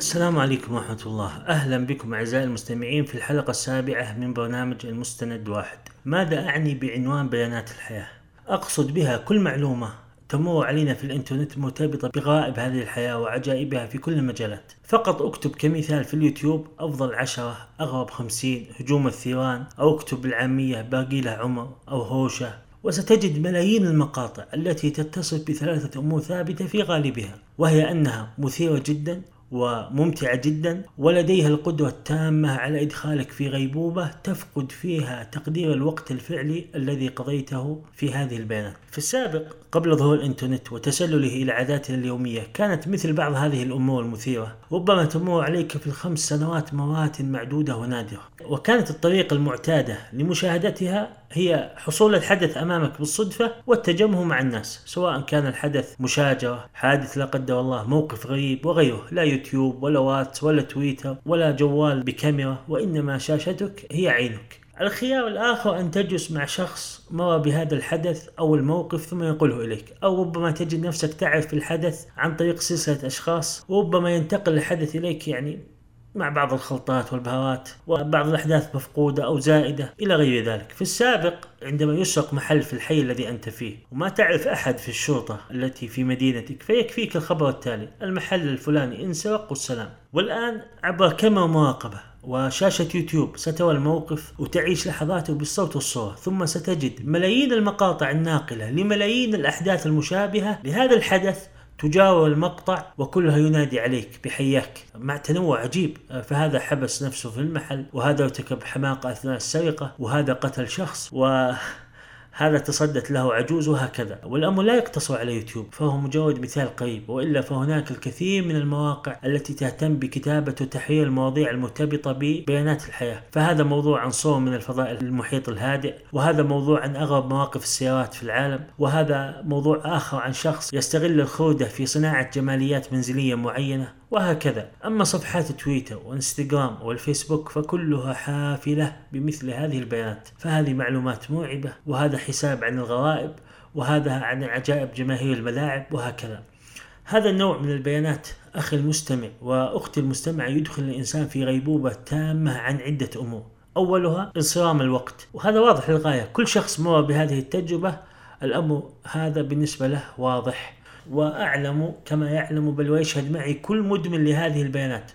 السلام عليكم ورحمة الله. أهلا بكم أعزائي المستمعين في الحلقة السابعة من برنامج المستند واحد. ماذا أعني بعنوان بيانات الحياة؟ أقصد بها كل معلومة تمر علينا في الإنترنت مرتبطة بغرائب هذه الحياة وعجائبها في كل المجالات. فقط أكتب كمثال في اليوتيوب أفضل عشرة أغرب خمسين هجوم الثيران أو أكتب بالعامية باقي عمر أو هوشة. وستجد ملايين المقاطع التي تتصف بثلاثة أمور ثابتة في غالبها وهي أنها مثيرة جدا وممتعة جدا ولديها القدرة التامة على إدخالك في غيبوبة تفقد فيها تقدير الوقت الفعلي الذي قضيته في هذه البيانات. في السابق قبل ظهور الإنترنت وتسلله إلى عاداتنا اليومية كانت مثل بعض هذه الأمور المثيرة. ربما تمر عليك في الخمس سنوات مرات معدودة ونادرة. وكانت الطريقة المعتادة لمشاهدتها هي حصول الحدث أمامك بالصدفة والتجمهر مع الناس سواء كان الحدث مشاجرة حادث لا قدر الله موقف غريب وغيره. لا يوتيوب ولا واتس ولا تويتر ولا جوال بكاميرا وإنما شاشتك هي عينك. الخيار الآخر أن تجلس مع شخص مر بهذا الحدث أو الموقف ثم ينقله إليك أو ربما تجد نفسك تعرف الحدث عن طريق سلسلة أشخاص وربما ينتقل الحدث إليك يعني مع بعض الخلطات والبهارات وبعض الأحداث مفقودة أو زائدة إلى غير ذلك. في السابق عندما يسرق محل في الحي الذي أنت فيه وما تعرف أحد في الشرطة التي في مدينتك فيكفيك الخبر التالي المحل الفلاني انسرق والسلام. والآن عبر كاميرا مراقبة وشاشة يوتيوب سترى الموقف وتعيش لحظاته بالصوت والصورة ثم ستجد ملايين المقاطع الناقلة لملايين الأحداث المشابهة لهذا الحدث تجاور المقطع وكلها ينادي عليك بحياك. مع تنوع عجيب. فهذا حبس نفسه في المحل وهذا ارتكب حماقة أثناء السرقة وهذا قتل شخص و هذا تصدت له عجوز وهكذا. والأمر لا يقتصر على يوتيوب فهو مجرد مثال قريب وإلا فهناك الكثير من المواقع التي تهتم بكتابة وتحرير المواضيع المرتبطة ببيانات الحياة. فهذا موضوع عن صور من الفضاء المحيط الهادئ وهذا موضوع عن أغرب مواقف السيارات في العالم وهذا موضوع آخر عن شخص يستغل الخردة في صناعة جماليات منزلية معينة. وهكذا. أما صفحات تويتر وإنستغرام والفيسبوك فكلها حافلة بمثل هذه البيانات. فهذه معلومات مرعبة وهذا حساب عن الغرائب وهذا عن عجائب جماهير الملاعب وهكذا. هذا النوع من البيانات أخي المستمع وأختي المستمعة يدخل الإنسان في غيبوبة تامة عن عدة أمور. أولها انصرام الوقت وهذا واضح للغاية. كل شخص مر بهذه التجربة الأمر هذا بالنسبة له واضح. وأعلم كما يعلم بل ويشهد معي كل مدمن لهذه البيانات.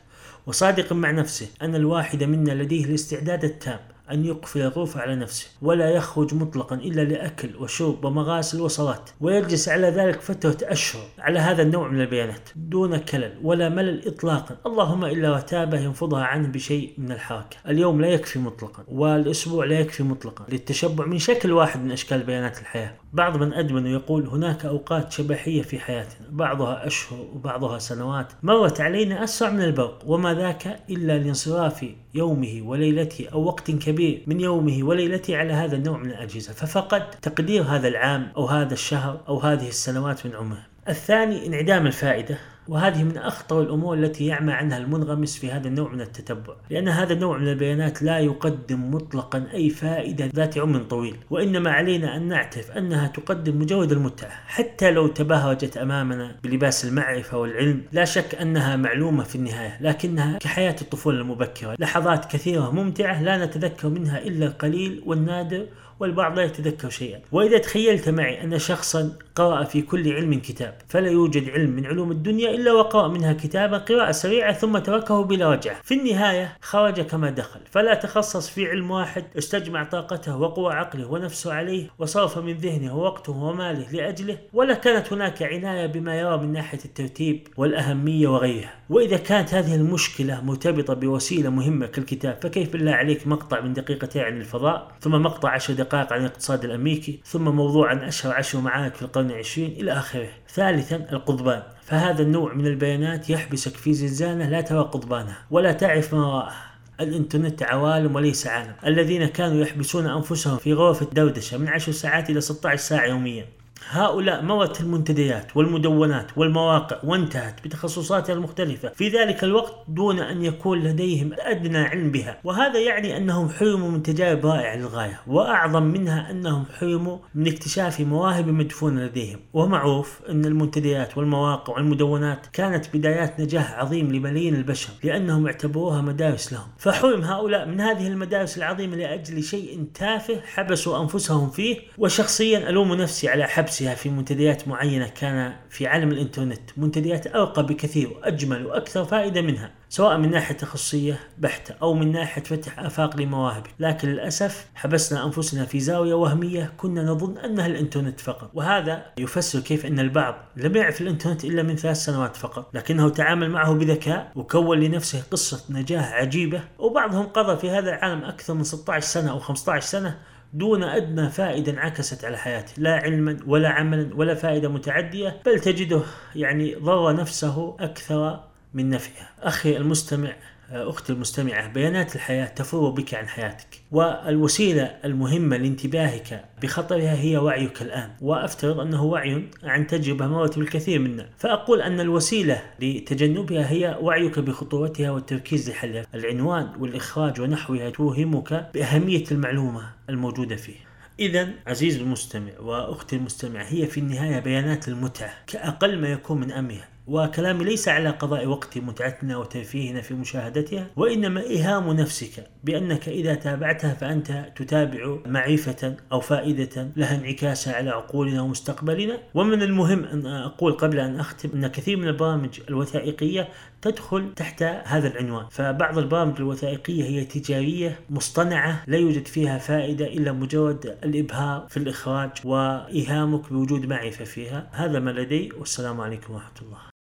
وصادق مع نفسه أن الواحد منا لديه الاستعداد التام أن يقفل الغرفة على نفسه ولا يخرج مطلقا إلا لأكل وشرب ومغاسل وصلاة ويجلس على ذلك فترة أشهر على هذا النوع من البيانات دون كلل ولا ملل إطلاقا. اللهم إلا وتابه ينفضها عنه بشيء من الحركة. اليوم لا يكفي مطلقا والأسبوع لا يكفي مطلقا. للتشبع من شكل واحد من أشكال بيانات الحياة. بعض من أدمن يقول هناك أوقات شبحية في حياتنا بعضها أشهر وبعضها سنوات. مرت علينا أسرع من البرق وما ذاك إلا لانصراف يومه وليلته أو وقت كبير من يومه وليلته على هذا النوع من الأجهزة ففقد تقدير هذا العام أو هذا الشهر أو هذه السنوات من عمره. الثاني انعدام الفائدة. وهذه من أخطر الأمور التي يعمى عنها المنغمس في هذا النوع من التتبع لأن هذا النوع من البيانات لا يقدم مطلقا أي فائدة ذات عمر طويل وإنما علينا أن نعترف أنها تقدم مجرد المتعة. حتى لو تبهرجت أمامنا بلباس المعرفة والعلم لا شك أنها معلومة في النهاية لكنها كحياة الطفولة المبكرة. لحظات كثيرة ممتعة لا نتذكر منها إلا القليل والنادر والبعض لا يتذكر شيئا. وإذا تخيلت معي أن شخصا قرأ في كل علم كتاب فلا يوجد علم من علوم الدنيا إلا وقرأ منها كتابا قراءة سريعة ثم تركه بلا رجعة. في النهاية خرج كما دخل. فلا تخصص في علم واحد استجمع طاقته وقوى عقله ونفسه عليه وصرف من ذهنه ووقته وماله لأجله. ولا كانت هناك عناية بما يرى من ناحية الترتيب والأهمية وغيرها. وإذا كانت هذه المشكلة مرتبطة بوسيلة مهمة كالكتاب فكيف بالله عليك مقطع من دقيقتين عن الفضاء ثم مقطع عشر عن الاقتصاد الأمريكي ثم موضوع عن أشهر عشر معارك في القرن العشرين إلى آخره. ثالثا القضبان. فهذا النوع من البيانات يحبسك في زنزانة لا ترى قضبانها ولا تعرف ما وراءها الإنترنت عوالم وليس عالم. الذين كانوا يحبسون أنفسهم في غرف الدردشه من 10 ساعات إلى 16 ساعة يوميا. هؤلاء مضت المنتديات والمدونات والمواقع وانتهت بتخصصاتها المختلفة. في ذلك الوقت دون أن يكون لديهم أدنى علم بها. وهذا يعني أنهم حرموا من تجارب رائعة للغاية وأعظم منها أنهم حرموا من اكتشاف مواهب مدفونة لديهم. ومعروف أن المنتديات والمواقع والمدونات كانت بدايات نجاح عظيم لملايين البشر لأنهم اعتبروها مدارس لهم. فحرم هؤلاء من هذه المدارس العظيمة لأجل شيء تافه حبسوا أنفسهم فيه وشخصيا ألوم نفسي على حبسها في منتديات معينة كان في عالم الإنترنت منتديات أرقى بكثير وأجمل وأكثر فائدة منها سواء من ناحية تخصصية بحتة أو من ناحية فتح آفاق لمواهبي لكن للأسف حبسنا أنفسنا في زاوية وهمية كنا نظن أنها الإنترنت فقط. وهذا يفسر كيف أن البعض لم يعرف الإنترنت إلا من ثلاث سنوات فقط لكنه تعامل معه بذكاء وكون لنفسه قصة نجاح عجيبة وبعضهم قضى في هذا العالم أكثر من 16 سنة أو 15 سنة دون أدنى فائدة انعكست على حياته. لا علما ولا عملا ولا فائدة متعدية بل تجده يعني ضر نفسه أكثر من نفعها. أخي المستمع أختي المستمعة بيانات الحياة تفر بك عن حياتك والوسيلة المهمة لانتباهك بخطرها هي وعيك الآن وأفترض أنه وعي عن تجربة مرت بالكثير منا. فأقول أن الوسيلة لتجنبها هي وعيك بخطورتها والتركيز لحلها. العنوان والإخراج ونحوها توهمك بأهمية المعلومة الموجودة فيه. إذا عزيزي المستمع وأختي المستمعة هي في النهاية بيانات المتعة كأقل ما يكون من أمها وكلامي ليس على قضاء وقت متعتنا وترفيهنا في مشاهدتها وإنما إيهام نفسك بأنك إذا تابعتها فأنت تتابع معرفة أو فائدة لها انعكاسا على عقولنا ومستقبلنا. ومن المهم أن أقول قبل أن أختم أن كثير من البرامج الوثائقية تدخل تحت هذا العنوان. فبعض البرامج الوثائقية هي تجارية مصطنعة لا يوجد فيها فائدة إلا مجرد الإبهار في الإخراج وإيهامك بوجود معرفة فيها. هذا ما لدي والسلام عليكم ورحمة الله.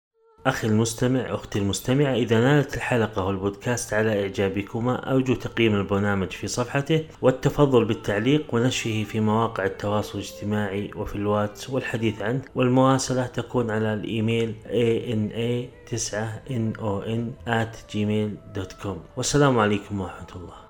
أخي المستمع أختي المستمعة إذا نالت الحلقة والبودكاست على إعجابكما أرجو تقييم البرنامج في صفحته والتفضل بالتعليق ونشره في مواقع التواصل الاجتماعي وفي الواتس والحديث عنه والمراسلة تكون على الإيميل ana 9 non at gmail.com والسلام عليكم ورحمة الله.